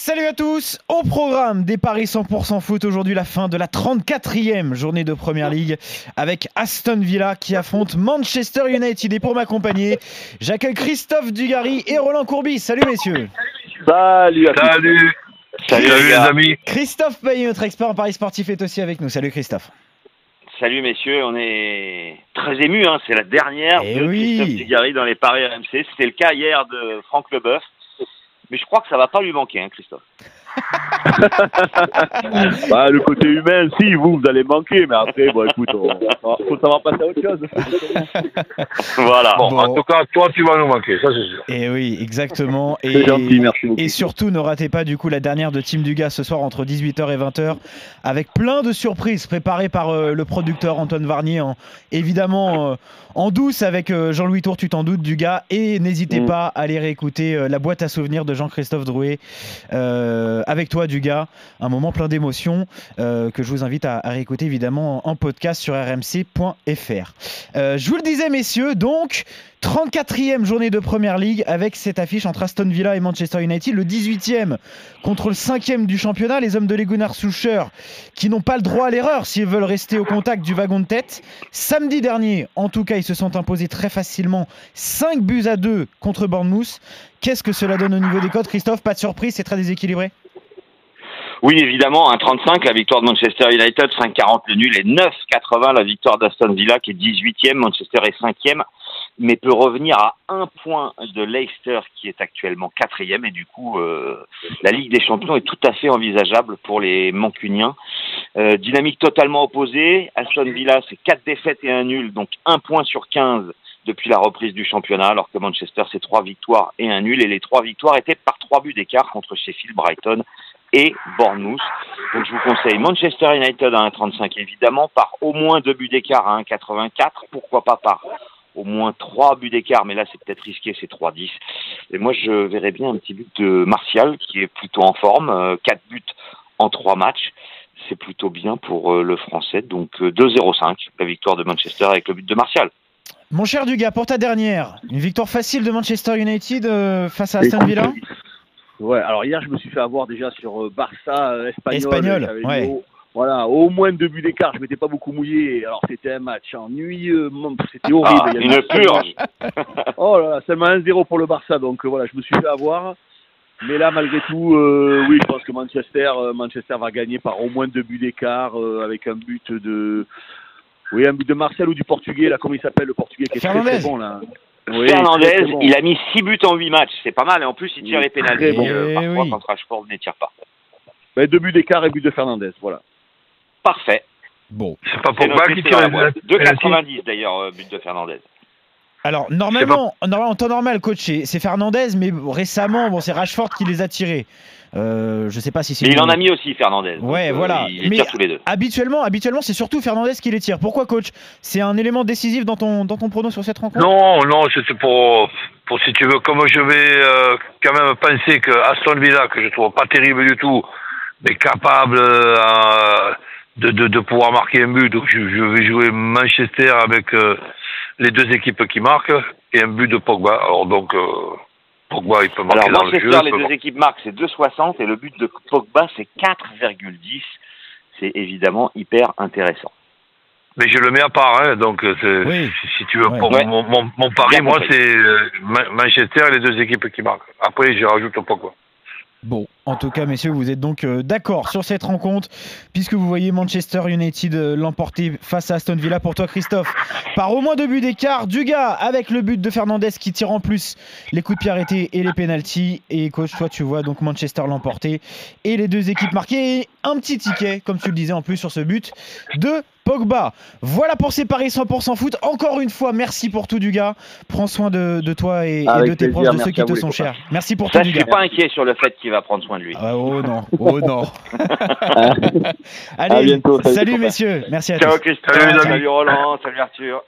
Salut à tous Au programme des Paris 100% foot, aujourd'hui la fin de la 34e journée de Première Ligue avec Aston Villa qui affronte Manchester United. Et pour m'accompagner, j'accueille Christophe Dugarry et Roland Courbis. Salut messieurs Salut à tous. Salut Salut, Salut les amis Christophe Payet, notre expert en Paris sportif, est aussi avec nous. Salut Christophe Salut messieurs, on est très émus, hein. c'est la dernière Eh de oui. Christophe Dugarry dans les paris RMC. C'était le cas hier de Franck Leboeuf. Mais je crois que ça va pas lui manquer, hein, Christophe. Bah, le côté humain, si, vous, vous allez manquer, mais après, bon, écoute, on, on- faut savoir passer à autre chose. Voilà. Bon, Bon. en tout cas, toi, tu vas nous manquer, ça c'est sûr. Et Eh oui, exactement. Et, gentil, merci beaucoup. et surtout, ne ratez pas du coup la dernière de Team Dugas ce soir entre 18h et 20h avec plein de surprises préparées par euh, le producteur Antoine Varnier, en- évidemment euh, en douce avec euh, Jean-Louis Tour, tu t'en doutes, Dugas. Et n'hésitez Mm. pas à aller réécouter euh, la boîte à souvenirs de Jean-Christophe Drouet euh, avec toi, Dugas. Un moment plein d'émotions euh, que je vous invite à, réécouter évidemment en, en podcast sur rmc.fr. Euh, je vous le disais, messieurs, donc 34e journée de Première Ligue avec cette affiche entre Aston Villa et Manchester United, le 18e contre le 5e du championnat, les hommes de Legunar Soucher qui n'ont pas le droit à l'erreur s'ils veulent rester au contact du wagon de tête. Samedi dernier, en tout cas, ils se sont imposés très facilement 5 buts à 2 contre Bournemouth. Qu'est-ce que cela donne au niveau des codes, Christophe? Pas de surprise, c'est très déséquilibré? Oui, évidemment, un 35 la victoire de Manchester United, 5,40 le nul et 9,80 la victoire d'Aston Villa qui est 18e. Manchester est 5e, mais peut revenir à un point de Leicester qui est actuellement 4e. Et du coup, euh, la Ligue des Champions est tout à fait envisageable pour les Mancuniens. Euh, dynamique totalement opposée. Aston Villa, c'est 4 défaites et un nul, donc un point sur 15 depuis la reprise du championnat, alors que Manchester, c'est 3 victoires et un nul. Et les 3 victoires étaient par 3 buts d'écart contre Sheffield, Brighton et Bournemouth. Donc je vous conseille Manchester United à 1,35 évidemment, par au moins deux buts d'écart à 1,84, pourquoi pas par au moins trois buts d'écart, mais là c'est peut-être risqué, c'est 3,10. Et moi je verrais bien un petit but de Martial qui est plutôt en forme, euh, quatre buts en trois matchs. C'est plutôt bien pour euh, le français, donc euh, 2,05 la victoire de Manchester avec le but de Martial. Mon cher Dugas, pour ta dernière, une victoire facile de Manchester United euh, face à Aston Villa? Ouais, alors hier, je me suis fait avoir déjà sur euh, Barça euh, espagnol. Espagnol, ouais. au- voilà, au moins deux buts d'écart. Je m'étais pas beaucoup mouillé. Alors, c'était un match ennuyeux. C'était horrible. Ah, Il y une purge Oh là là, seulement 1-0 pour le Barça. Donc, euh, voilà, je me suis fait avoir. Mais là, malgré tout, euh, oui, je pense que Manchester, euh, Manchester va gagner par au moins deux buts d'écart euh, avec un but de. Oui, un but de Marcel ou du Portugais, là, comment il s'appelle, le Portugais qui est très, très bon, là. Oui, Fernandez, bon. il a mis 6 buts en 8 matchs, c'est pas mal, et en plus il tire Oui, les pénaltys très bon. euh, Eh parfois oui. quand Rashford ne tire pas. Deux buts d'écart et but de Fernandez, voilà. Parfait. Bon. C'est pas pour qui tire la les boîte. pénaltys 2,90 d'ailleurs, euh, but de Fernandez. Alors, normalement, normalement, en temps normal, coach, c'est c'est Fernandez, mais récemment, bon, c'est Rashford qui les a tirés. Euh, je sais pas si c'est. Mais il en a mis aussi Fernandez. donc, Ouais, euh, voilà. Il les Mais- tous les deux. Habituellement, habituellement, c'est surtout Fernandez qui les tire. Pourquoi, coach? C'est un élément décisif dans ton, dans ton prono sur cette rencontre? Non, non, c'était pour, pour, si tu veux, comme je vais euh, quand même penser que Aston Villa, que je trouve pas terrible du tout, mais capable euh, de, de, de pouvoir marquer un but, donc je, je vais jouer Manchester avec euh, les deux équipes qui marquent et un but de Pogba. Alors donc, euh, Pogba, il peut marquer Alors dans le Manchester, jeu. les peut- deux équipes marquent, c'est 2,60 et le but de Pogba, c'est 4,10. C'est évidemment hyper intéressant. Mais je le mets à part, hein, donc euh, c'est- Oui. si, tu veux, Ouais. pour Ouais. mon, mon, mon pari, moi, c'est euh, Ma- Manchester et les deux équipes qui marquent. Après, je rajoute Pogba. Bon, en tout cas, messieurs, vous êtes donc euh, d'accord sur cette rencontre, puisque vous voyez Manchester United euh, l'emporter face à Aston Villa. Pour toi, Christophe, par au moins deux buts d'écart, Dugas avec le but de Fernandez qui tire en plus les coups de pied arrêtés et les pénalties. Et coach, toi, tu vois donc Manchester l'emporter et les deux équipes marquées. Et un petit ticket, comme tu le disais en plus sur ce but de Pogba. Voilà pour ces paris 100% foot. Encore une fois, merci pour tout, Dugas. Prends soin de, de toi et, de tes plaisir, proches, de ceux qui te sont chers. Merci pour Ça, tout, je Dugas. suis pas inquiet sur le fait qu'il va prendre soin de lui. Ah, oh non, oh non. À Allez, bientôt, salut, salut messieurs, merci à Ciao tous. Christophe, salut Roland, salut Arthur.